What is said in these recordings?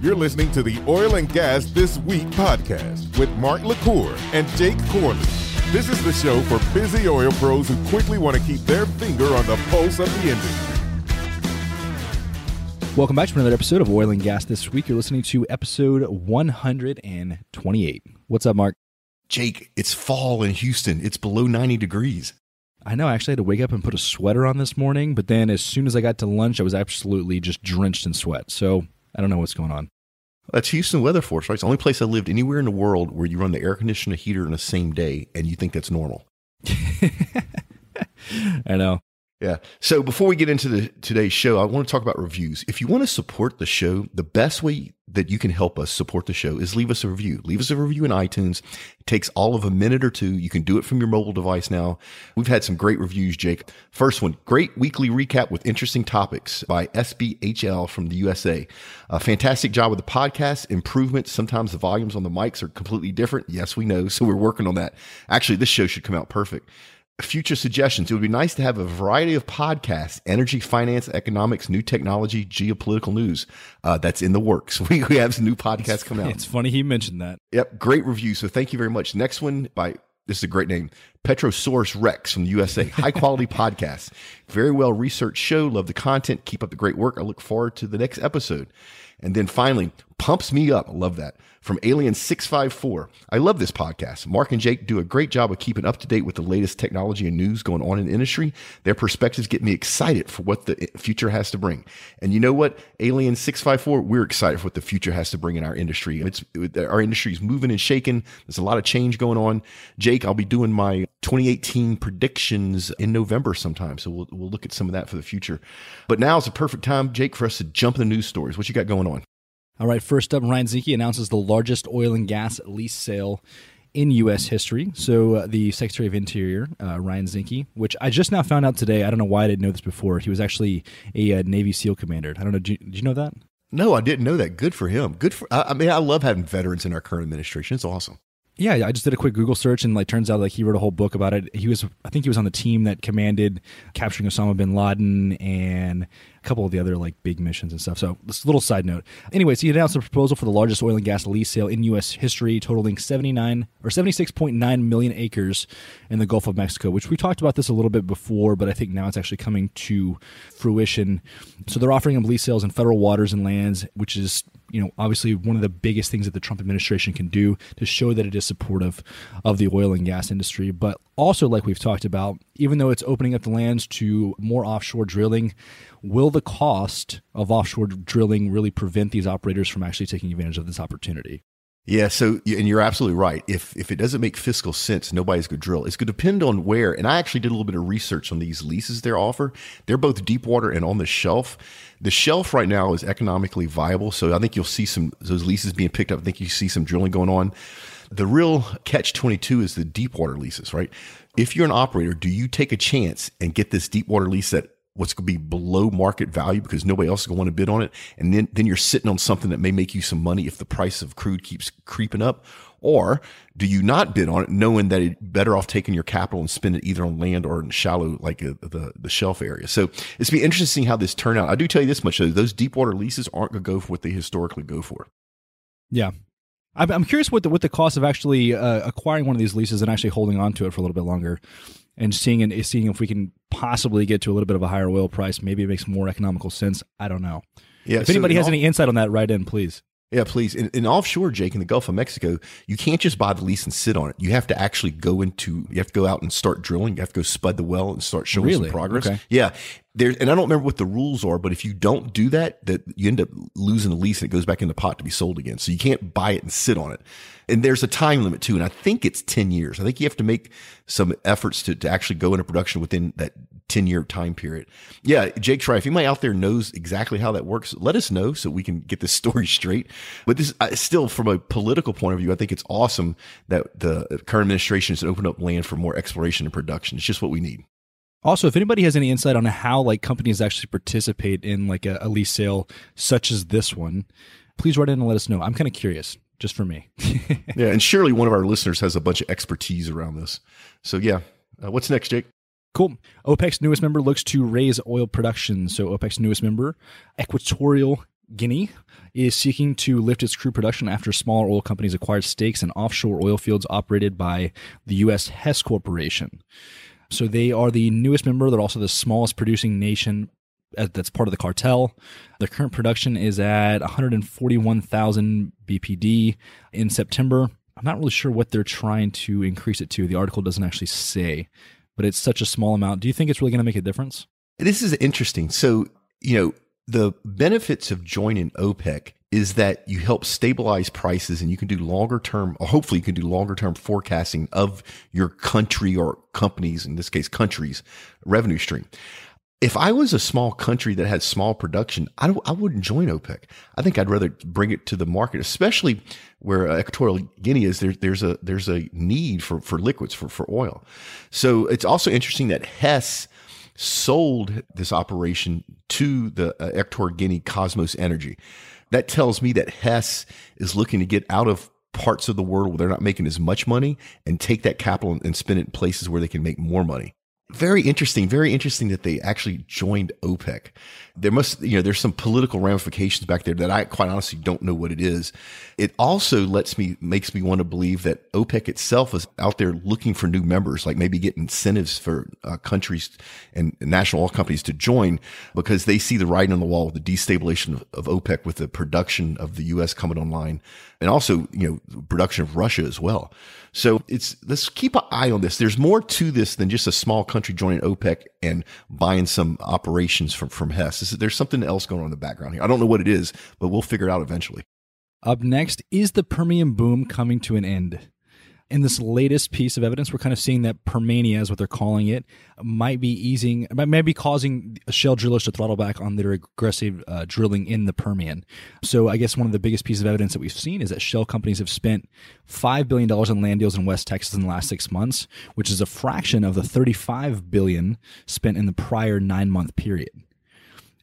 You're listening to the Oil and Gas This Week podcast with Mark LaCour and Jake Corley. This is the show for busy oil pros who quickly want to keep their finger on the pulse of the industry. Welcome back to another episode of Oil and Gas This Week. You're listening to episode 128. What's up, Mark? Jake, it's fall in Houston. It's below 90 degrees. I know. I actually had to wake up and put a sweater on this morning, but then as soon as I got to lunch, I was absolutely just drenched in sweat. So I don't know what's going on. That's Houston weather force, right? It's the only place I lived anywhere in the world where you run the air conditioner heater in the same day and you think that's normal. I know. Yeah. So before we get into the today's show, I want to talk about reviews. If you want to support the show, the best way that you can help us support the show is leave us a review. Leave us a review in iTunes. It takes all of a minute or two. You can do it from your mobile device now. We've had some great reviews, Jake. First one, great weekly recap with interesting topics by SBHL from the USA. A fantastic job with the podcast, improvements. Sometimes the volumes on the mics are completely different. Yes, we know. So we're working on that. Actually, this show should come out perfect future suggestions. It would be nice to have a variety of podcasts, energy, finance, economics, new technology, geopolitical news. Uh, that's in the works. We, we have some new podcasts coming out. It's funny he mentioned that. Yep. Great review. So thank you very much. Next one by, this is a great name, Petrosaurus Rex from the USA. High quality podcast. Very well researched show. Love the content. Keep up the great work. I look forward to the next episode. And then finally, pumps me up. I love that. From Alien 654. I love this podcast. Mark and Jake do a great job of keeping up to date with the latest technology and news going on in the industry. Their perspectives get me excited for what the future has to bring. And you know what? Alien 654, we're excited for what the future has to bring in our industry. It's our industry is moving and shaking. There's a lot of change going on. Jake, I'll be doing my 2018 predictions in November sometime. So we'll, we'll look at some of that for the future. But now is the perfect time, Jake, for us to jump in the news stories. What you got going on? All right, first up, Ryan Zinke announces the largest oil and gas lease sale in U.S. history. So, uh, the Secretary of Interior, uh, Ryan Zinke, which I just now found out today, I don't know why I didn't know this before. He was actually a uh, Navy SEAL commander. I don't know. Did you, did you, know that? No, I didn't know that. Good for him. Good for. I, I mean, I love having veterans in our current administration. It's awesome. Yeah, I just did a quick Google search and like turns out like he wrote a whole book about it. He was I think he was on the team that commanded capturing Osama bin Laden and couple of the other like big missions and stuff. So, this little side note. Anyways, he announced a proposal for the largest oil and gas lease sale in U.S. history, totaling 79 or 76.9 million acres in the Gulf of Mexico. Which we talked about this a little bit before, but I think now it's actually coming to fruition. So they're offering them lease sales in federal waters and lands, which is you know obviously one of the biggest things that the Trump administration can do to show that it is supportive of the oil and gas industry. But also, like we've talked about, even though it's opening up the lands to more offshore drilling, will the cost of offshore drilling really prevent these operators from actually taking advantage of this opportunity? Yeah, so and you're absolutely right. If if it doesn't make fiscal sense, nobody's going to drill. It's going to depend on where. And I actually did a little bit of research on these leases they're offer. They're both deep water and on the shelf. The shelf right now is economically viable, so I think you'll see some those leases being picked up. I think you see some drilling going on. The real catch 22 is the deep water leases, right? If you're an operator, do you take a chance and get this deep water lease that what's going to be below market value because nobody else is going to want to bid on it. And then, then you're sitting on something that may make you some money if the price of crude keeps creeping up. Or do you not bid on it knowing that it's better off taking your capital and spend it either on land or in shallow, like uh, the, the shelf area? So it's be interesting how this turn out. I do tell you this much though, those deep water leases aren't going to go for what they historically go for. Yeah. I'm curious what the, what the cost of actually uh, acquiring one of these leases and actually holding on to it for a little bit longer and seeing and seeing if we can possibly get to a little bit of a higher oil price. Maybe it makes more economical sense. I don't know. Yeah. If so anybody has any insight on that, write in, please. Yeah, please. In, in, offshore, Jake, in the Gulf of Mexico, you can't just buy the lease and sit on it. You have to actually go into, you have to go out and start drilling. You have to go spud the well and start showing really? some progress. Okay. Yeah. There, and I don't remember what the rules are, but if you don't do that, that you end up losing the lease and it goes back in the pot to be sold again. So you can't buy it and sit on it. And there's a time limit too. And I think it's 10 years. I think you have to make some efforts to, to actually go into production within that 10 year time period. Yeah, Jake Try, if anybody out there knows exactly how that works, let us know so we can get this story straight. But this is still, from a political point of view, I think it's awesome that the current administration has opened up land for more exploration and production. It's just what we need. Also, if anybody has any insight on how like companies actually participate in like a, a lease sale such as this one, please write in and let us know. I'm kind of curious just for me. yeah, and surely one of our listeners has a bunch of expertise around this. So yeah, uh, what's next, Jake? Cool. OPEC's newest member looks to raise oil production. So OPEC's newest member, Equatorial Guinea is seeking to lift its crude production after smaller oil companies acquired stakes in offshore oil fields operated by the U.S. Hess Corporation. So they are the newest member. They're also the smallest producing nation that's part of the cartel. The current production is at 141,000 BPD in September. I'm not really sure what they're trying to increase it to. The article doesn't actually say, but it's such a small amount. Do you think it's really going to make a difference? This is interesting. So, you know, the benefits of joining OPEC is that you help stabilize prices and you can do longer term, or hopefully you can do longer term forecasting of your country or companies, in this case, countries revenue stream if I was a small country that had small production, I, I wouldn't join OPEC. I think I'd rather bring it to the market, especially where Equatorial Guinea is. There, there's a there's a need for for liquids for for oil. So it's also interesting that Hess sold this operation to the uh, Equatorial Guinea Kosmos Energy. That tells me that Hess is looking to get out of parts of the world where they're not making as much money and take that capital and spend it in places where they can make more money very interesting very interesting that they actually joined opec. There must you know there's some political ramifications back there that i quite honestly don't know what it is. It also lets me makes me want to believe that opec itself is out there looking for new members like maybe get incentives for uh, countries and national oil companies to join because they see the writing on the wall with the destabilization of, of opec with the production of the us coming online and also you know production of russia as well so it's let's keep an eye on this. There's more to this than just a small country joining OPEC and buying some operations from from Hess. Is, there's something else going on in the background here. I don't know what it is, but we'll figure it out eventually. Up next, is the Permian boom coming to an end? In this latest piece of evidence, we're kind of seeing that Permania is what they're calling it, might be easing, might be causing shale drillers to throttle back on their aggressive uh, drilling in the Permian. So I guess one of the biggest pieces of evidence that we've seen is that shale companies have spent five billion dollars in land deals in West Texas in the last six months, which is a fraction of the thirty-five billion spent in the prior nine-month period.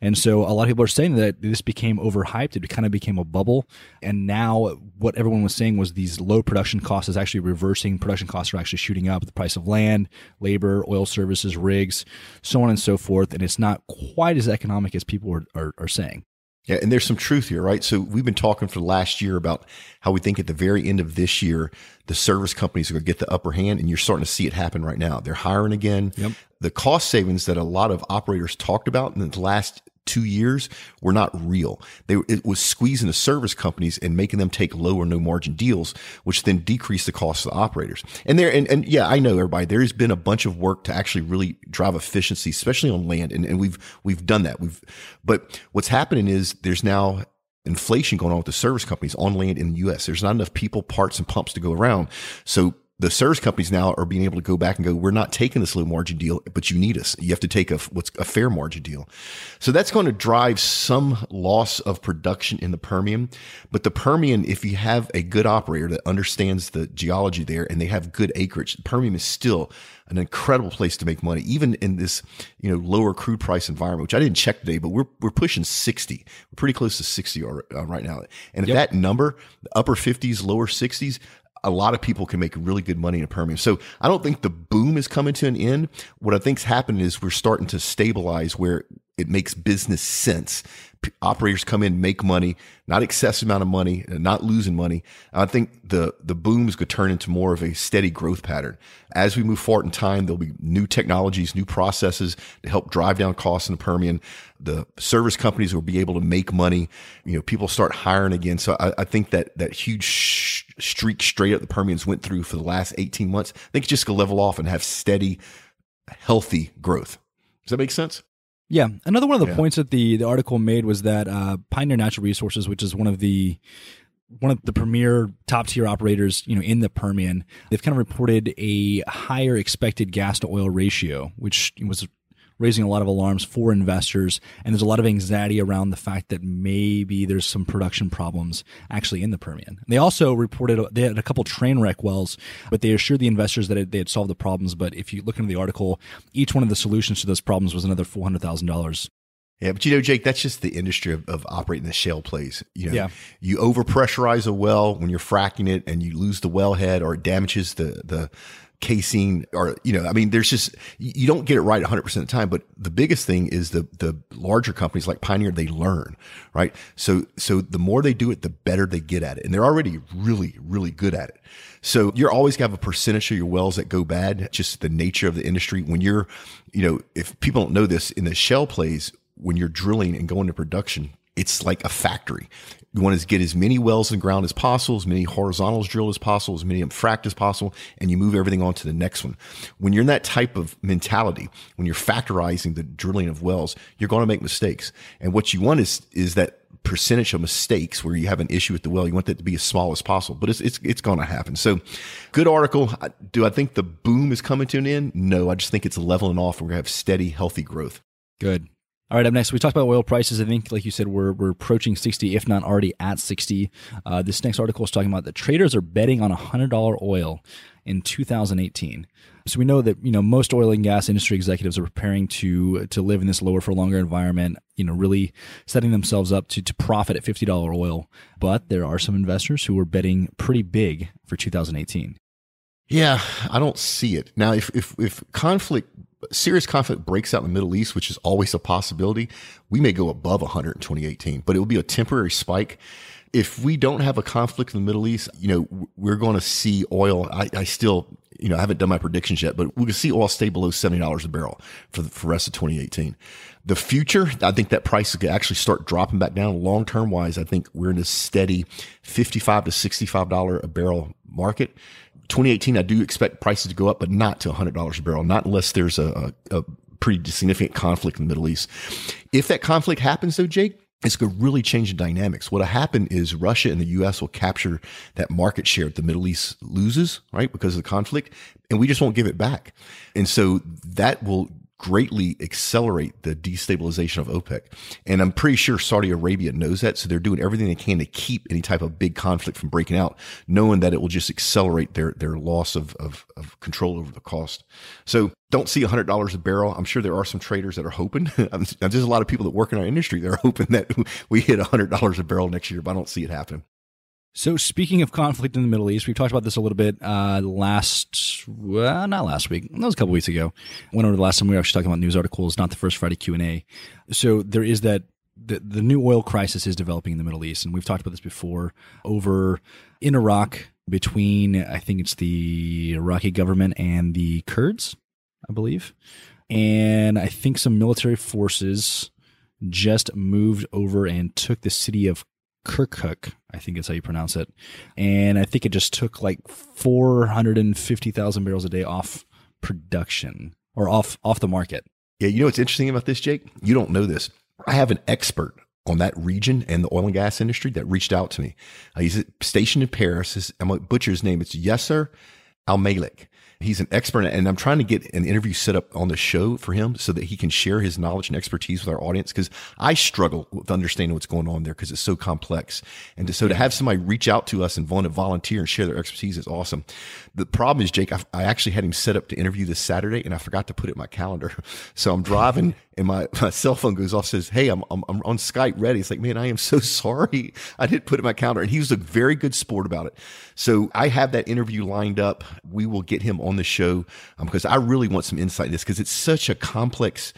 And so a lot of people are saying that this became overhyped. It kind of became a bubble. And now what everyone was saying was these low production costs is actually reversing. Production costs are actually shooting up. The price of land, labor, oil services, rigs, so on and so forth. And it's not quite as economic as people are, are, are saying. Yeah, and there's some truth here, right? So we've been talking for the last year about how we think at the very end of this year, the service companies are going to get the upper hand, and you're starting to see it happen right now. They're hiring again. Yep. The cost savings that a lot of operators talked about in the last two years were not real. They, it was squeezing the service companies and making them take low or no margin deals, which then decreased the cost of the operators. And there, and, and yeah, I know everybody, there's been a bunch of work to actually really drive efficiency, especially on land. And, and we've, we've done that. We've, but what's happening is there's now inflation going on with the service companies on land in the US. There's not enough people, parts and pumps to go around. So the service companies now are being able to go back and go, we're not taking this low margin deal, but you need us. You have to take a what's a fair margin deal. So that's going to drive some loss of production in the Permian. But the Permian, if you have a good operator that understands the geology there and they have good acreage, the Permian is still an incredible place to make money, even in this, you know, lower crude price environment, which I didn't check today, but we're, we're pushing 60. We're pretty close to 60 uh, right now. And if yep. that number, the upper 50s, lower 60s, a lot of people can make really good money in a Permian. So I don't think the boom is coming to an end. What I think's happening is we're starting to stabilize where it makes business sense. Operators come in, make money, not excessive amount of money, not losing money. I think the the booms could turn into more of a steady growth pattern. As we move forward in time, there'll be new technologies, new processes to help drive down costs in the Permian. The service companies will be able to make money. You know, people start hiring again. So I, I think that that huge sh- streak straight up the Permians went through for the last 18 months, I think it's just going to level off and have steady, healthy growth. Does that make sense? Yeah. Another one of the yeah. points that the, the article made was that uh, Pioneer Natural Resources, which is one of the one of the premier top tier operators, you know, in the Permian, they've kind of reported a higher expected gas to oil ratio, which was raising a lot of alarms for investors. And there's a lot of anxiety around the fact that maybe there's some production problems actually in the Permian. They also reported they had a couple train wreck wells, but they assured the investors that they had solved the problems. But if you look into the article, each one of the solutions to those problems was another four hundred thousand dollars. Yeah, but you know, Jake, that's just the industry of, of operating the shale plays. You know, yeah. you overpressurize a well when you're fracking it, and you lose the wellhead, or it damages the the casing or, you know, I mean, there's just, you don't get it right 100% of the time. But the biggest thing is the, the larger companies like Pioneer, they learn, right? So, so the more they do it, the better they get at it. And they're already really, really good at it. So you're always gonna have a percentage of your wells that go bad, just the nature of the industry. When you're, you know, if people don't know this in the shale plays, when you're drilling and going to production, it's like a factory. You want to get as many wells in the ground as possible, as many horizontals drilled as possible, as many fracked as possible, and you move everything on to the next one. When you're in that type of mentality, when you're factorizing the drilling of wells, you're going to make mistakes. And what you want is, is that percentage of mistakes where you have an issue with the well. You want that to be as small as possible, but it's, it's, it's going to happen. So good article. Do I think the boom is coming to an end? No, I just think it's leveling off. We're going to have steady, healthy growth. Good. All right, up next, we talked about oil prices. I think, like you said, we're, we're approaching 60, if not already at 60. Uh, this next article is talking about the traders are betting on $100 oil in 2018. So we know that you know most oil and gas industry executives are preparing to to live in this lower for longer environment. You know, really setting themselves up to to profit at fifty dollar oil. But there are some investors who are betting pretty big for 2018. Yeah, I don't see it now. If if if conflict serious conflict breaks out in the Middle East, which is always a possibility, we may go above 100 in 2018, but it will be a temporary spike. If we don't have a conflict in the Middle East, you know, we're going to see oil. I, I still, you know, I haven't done my predictions yet, but we can see oil stay below $70 a barrel for the, for rest of 2018. The future, I think that price could actually start dropping back down long term wise. I think we're in a steady 55 to $65 a barrel market 2018, I do expect prices to go up, but not to $100 a barrel, not unless there's a, a, a pretty significant conflict in the Middle East. If that conflict happens, though, Jake, it's going to really change the dynamics. What'll happen is Russia and the U.S. will capture that market share that the Middle East loses, right, because of the conflict, and we just won't give it back. And so that will greatly accelerate the destabilization of OPEC. And I'm pretty sure Saudi Arabia knows that. So they're doing everything they can to keep any type of big conflict from breaking out, knowing that it will just accelerate their, their loss of, of, of control over the cost. So don't see $100 a barrel. I'm sure there are some traders that are hoping. There's a lot of people that work in our industry that are hoping that we hit $100 a barrel next year, but I don't see it happen. So, speaking of conflict in the Middle East, we've talked about this a little bit uh, last, well, not last week. That was a couple weeks ago. Went over the last time we were actually talking about news articles, not the first Friday Q and A. So there is that the, the new oil crisis is developing in the Middle East, and we've talked about this before. Over in Iraq, between I think it's the Iraqi government and the Kurds, I believe, and I think some military forces just moved over and took the city of Kirkuk, I think is how you pronounce it. And I think it just took like 450,000 barrels a day off production or off off the market. Yeah, you know what's interesting about this, Jake? You don't know this. I have an expert on that region and the oil and gas industry that reached out to me. Uh, he's stationed in Paris. His, I'm going to butcher his name. It's Yasser Al Malik. He's an expert, and I'm trying to get an interview set up on the show for him so that he can share his knowledge and expertise with our audience. Because I struggle with understanding what's going on there because it's so complex. And to, so to have somebody reach out to us and want to volunteer and share their expertise is awesome. The problem is, Jake, I, I actually had him set up to interview this Saturday, and I forgot to put it in my calendar. So I'm driving, and my, my cell phone goes off, says, "Hey, I'm, I'm I'm on Skype ready." It's like, man, I am so sorry. I didn't put it in my calendar, and he was a very good sport about it. So I have that interview lined up. We will get him on the show um, because I really want some insight in this because it's such a complex,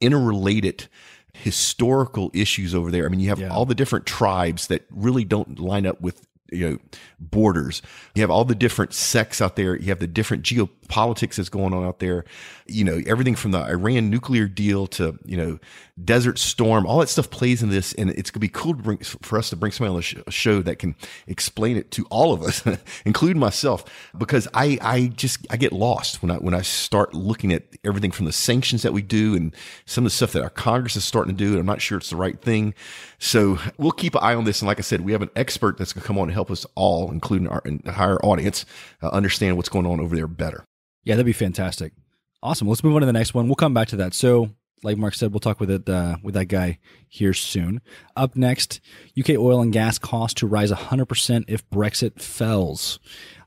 interrelated historical issues over there. I mean, you have yeah. all the different tribes that really don't line up with you know borders. You have all the different sects out there. You have the different geopolitics that's going on out there. You know everything from the iran nuclear deal to you know desert storm all that stuff plays in this. And it's going to be cool to bring for us to bring somebody on the show that can explain it to all of us including myself because i i just i get lost when i when i start looking at everything from the sanctions that we do and some of the stuff that our congress is starting to do. And i'm not sure it's the right thing. So we'll keep an eye on this. And like i said we have an expert that's going to come on and help us all including our entire audience uh, understand what's going on over there better yeah that'd be fantastic awesome let's move on to the next one we'll come back to that so like Mark said, we'll talk with it uh, with that guy here soon. Up next, UK oil and gas cost to rise 100% if Brexit fails.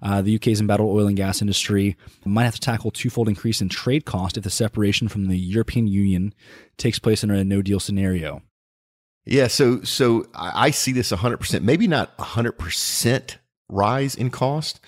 Uh, the UK's embattled oil and gas industry might have to tackle twofold increase in trade cost if the separation from the European Union takes place under a no deal scenario. Yeah, so so I see this 100%, maybe not 100% rise in cost,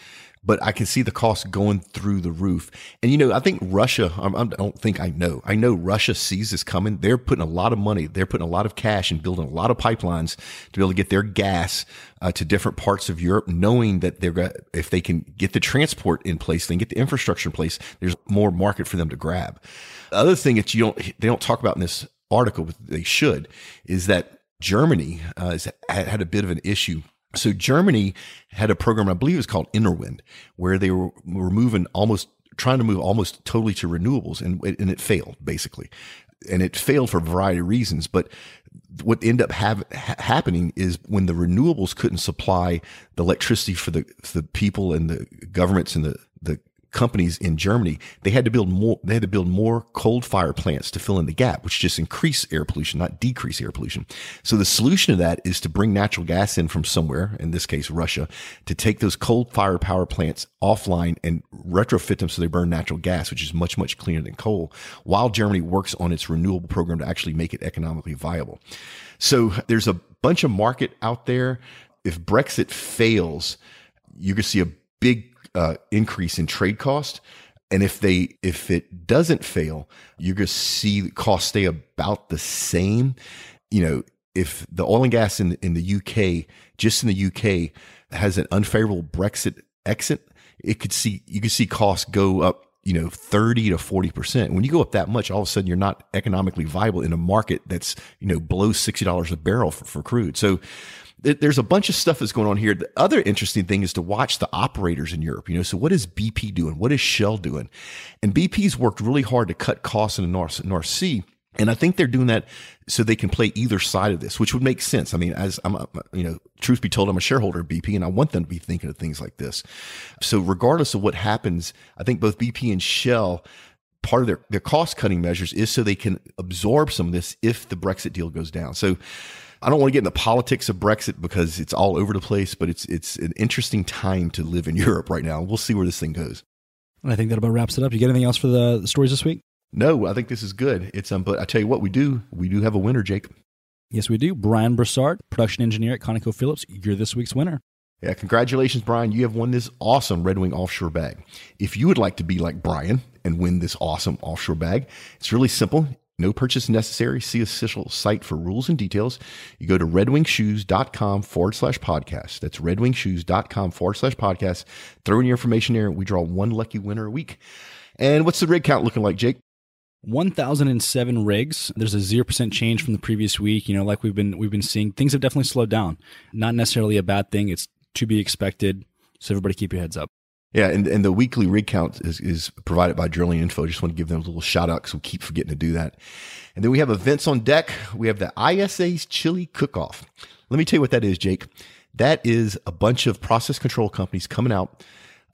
but I can see the cost going through the roof. And you know, I think Russia. I do not think I know. I know Russia sees this coming. They're putting a lot of money. They're putting a lot of cash and building a lot of pipelines to be able to get their gas uh, to different parts of Europe, knowing that they're if they can get the transport in place, they get the infrastructure in place. There's more market for them to grab. The other thing that you don't they don't talk about in this article, but they should, is that Germany uh, has had a bit of an issue so Germany had a program, I believe it was called Innerwind, where they were, moving almost trying to move almost totally to renewables and, and it failed basically. And it failed for a variety of reasons, but what ended up have, ha- happening is when the renewables couldn't supply the electricity for the, for the people and the governments and the companies in Germany, they had to build more, they had to build more cold fire plants to fill in the gap, which just increase air pollution, not decrease air pollution. So the solution to that is to bring natural gas in from somewhere, in this case, Russia, to take those cold fire power plants offline and retrofit them so they burn natural gas, which is much, much cleaner than coal, while Germany works on its renewable program to actually make it economically viable. So there's a bunch of market out there. If Brexit fails, you're going to see a big uh, increase in trade cost. And if they if it doesn't fail, you're going to see costs stay about the same. You know, if the oil and gas in in the UK, just in the UK, has an unfavorable Brexit exit, it could see you could see costs go up you know 30 to 40% when you go up that much all of a sudden you're not economically viable in a market that's you know below $60 a barrel for, for crude so there's a bunch of stuff that's going on here. The other interesting thing is to watch the operators in Europe. You know, so what is BP doing? What is Shell doing? And BP's worked really hard to cut costs in the North, North Sea. And I think they're doing that so they can play either side of this, which would make sense. I mean, as I'm, a, you know, truth be told, I'm a shareholder of BP and I want them to be thinking of things like this. So regardless of what happens, I think both BP and Shell part of their, their cost cutting measures is so they can absorb some of this if the Brexit deal goes down. So I don't want to get in the politics of Brexit because it's all over the place, but it's it's an interesting time to live in Europe right now. We'll see where this thing goes. And I think that about wraps it up. You get anything else for the, the stories this week? No, I think this is good. It's um, but I tell you what, we do we do have a winner, Jake. Yes, we do. Brian Broussard, production engineer at ConocoPhillips. You're this week's winner. Yeah, congratulations, Brian. You have won this awesome Red Wing offshore bag. If you would like to be like Brian and win this awesome offshore bag, it's really simple. No purchase necessary. See official site for rules and details. You go to redwingshoes.com forward slash podcast. That's redwingshoes.com forward slash podcast. Throw in your information there. We draw one lucky winner a week. And what's the rig count looking like, Jake? 1007 rigs there's a 0% change from the previous week you know like we've been we've been seeing things have definitely slowed down not necessarily a bad thing it's to be expected so everybody keep your heads up yeah, and, and the weekly rig count is, is provided by Drilling Info. Just want to give them a little shout out because we keep forgetting to do that. And then we have events on deck. We have the ISA's Chili Cook Off. Let me tell you what that is, Jake. That is a bunch of process control companies coming out,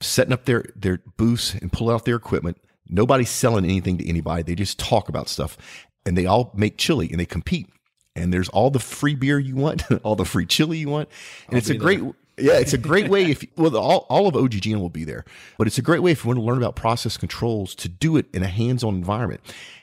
setting up their, their booths and pulling out their equipment. Nobody's selling anything to anybody. They just talk about stuff and they all make chili and they compete and there's all the free beer you want, all the free chili you want, and I'll it's a great yeah, it's a great way if well all, all of OGGN will be there, but it's a great way if you want to learn about process controls to do it in a hands-on environment,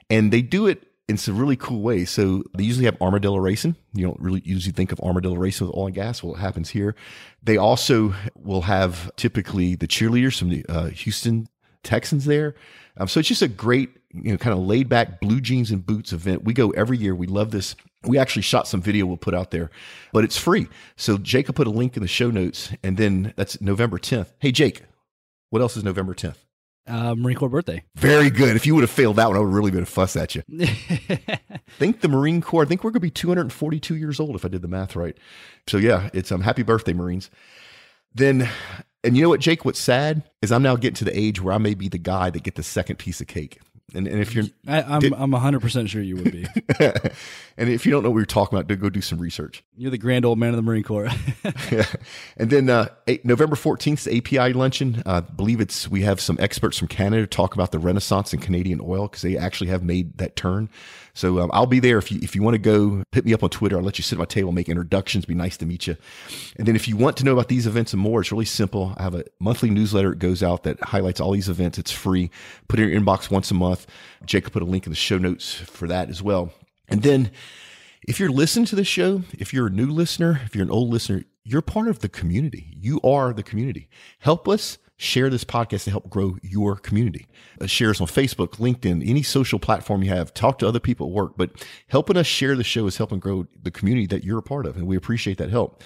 and they do it in some really cool ways. So they usually have armadillo racing. You don't really usually think of armadillo racing with oil and gas. Well, it happens here. They also will have typically the cheerleaders from the uh, Houston Texans there. Um, so it's just a great, you know, kind of laid back blue jeans and boots event. We go every year. We love this we actually shot some video we'll put out there, but it's free. So Jake will put a link in the show notes, and then that's November 10th. Hey, Jake, what else is November 10th? Uh, Marine Corps birthday. Very good. If you would have failed that one, I would have really been a fuss at you. think the Marine Corps, I think we're going to be 242 years old if I did the math right. So yeah, it's um, happy birthday, Marines. Then, and you know what, Jake, what's sad is I'm now getting to the age where I may be the guy that get the second piece of cake. And, and if you're, I, am did, I'm 100 percent sure you would be. and if you don't know what we're talking about, go do some research. You're the grand old man of the Marine Corps. yeah. And then uh, eight, November 14th, the API luncheon. Uh, I believe it's we have some experts from Canada talk about the renaissance in Canadian oil because they actually have made that turn. So um, I'll be there if you if you want to go. Hit me up on Twitter. I'll let you sit at my table, make introductions. Be nice to meet you. And then if you want to know about these events and more, it's really simple. I have a monthly newsletter. It goes out that highlights all these events. It's free. Put it in your inbox once a month. Jacob put a link in the show notes for that as well. And then if you're listening to the show, if you're a new listener, if you're an old listener, you're part of the community. You are the community. Help us share this podcast to help grow your community. Uh, share us on Facebook, LinkedIn, any social platform you have. Talk to other people at work, but helping us share the show is helping grow the community that you're a part of, and we appreciate that help.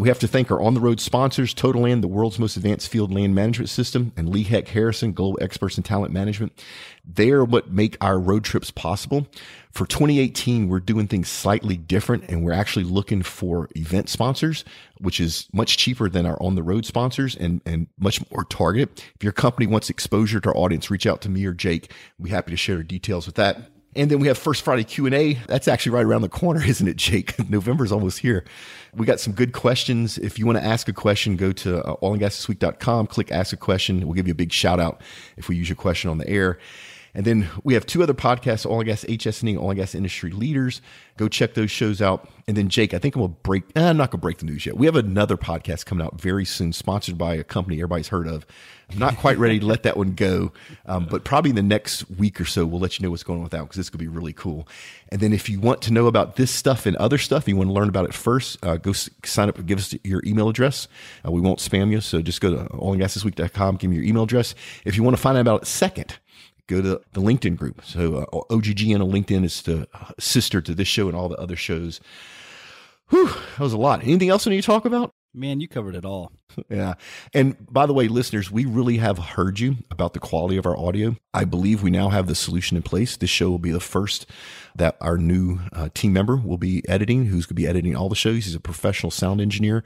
We have to thank our on the road sponsors, Total Land, the world's most advanced field land management system, and Lee Hecht Harrison, global experts in talent management. They are what make our road trips possible. For 2018, we're doing things slightly different and we're actually looking for event sponsors, which is much cheaper than our on the road sponsors and, and much more targeted. If your company wants exposure to our audience, reach out to me or Jake. We're happy to share details with that. And then we have first Friday Q&A. That's actually right around the corner, isn't it, Jake? November's almost here. We got some good questions. If you want to ask a question, go to uh, oilandgasthisweek.com, click ask a question. We'll give you a big shout out if we use your question on the air. And then we have two other podcasts, Oil and Gas HSNE, Oil and Gas Industry Leaders. Go check those shows out. And then Jake, I think I'm gonna break. Eh, I'm not gonna break the news yet. We have another podcast coming out very soon, sponsored by a company everybody's heard of. I'm not quite ready to let that one go, um, but probably in the next week or so, we'll let you know what's going on with that because this could be really cool. And then if you want to know about this stuff and other stuff, you want to learn about it first, uh, go sign up. And give us your email address. Uh, we won't spam you, so just go to oilandgasthisweek.com. Give me your email address. If you want to find out about it second go to the LinkedIn group. So uh, on LinkedIn is the sister to this show and all the other shows. Whew, that was a lot. Anything else I need to talk about? Man, you covered it all. yeah. And by the way, listeners, we really have heard you about the quality of our audio. I believe we now have the solution in place. This show will be the first that our new uh, team member will be editing, who's going to be editing all the shows. He's a professional sound engineer.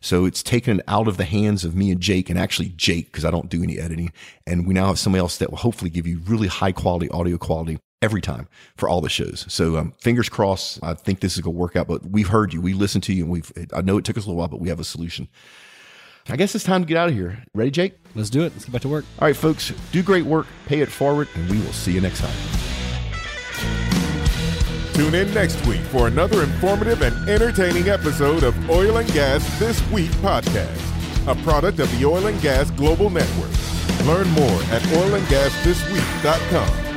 So it's taken out of the hands of me and Jake, and actually Jake, because I don't do any editing. And we now have somebody else that will hopefully give you really high quality audio quality every time for all the shows. So um, fingers crossed. I think this is going to work out. But we've heard you, we listened to you, and we've. I know it took us a little while, but we have a solution. I guess it's time to get out of here. Ready, Jake? Let's do it. Let's get back to work. All right, folks. Do great work. Pay it forward, and we will see you next time. Tune in next week for another informative and entertaining episode of Oil and Gas This Week podcast, a product of the Oil and Gas Global Network. Learn more at oilandgasthisweek.com.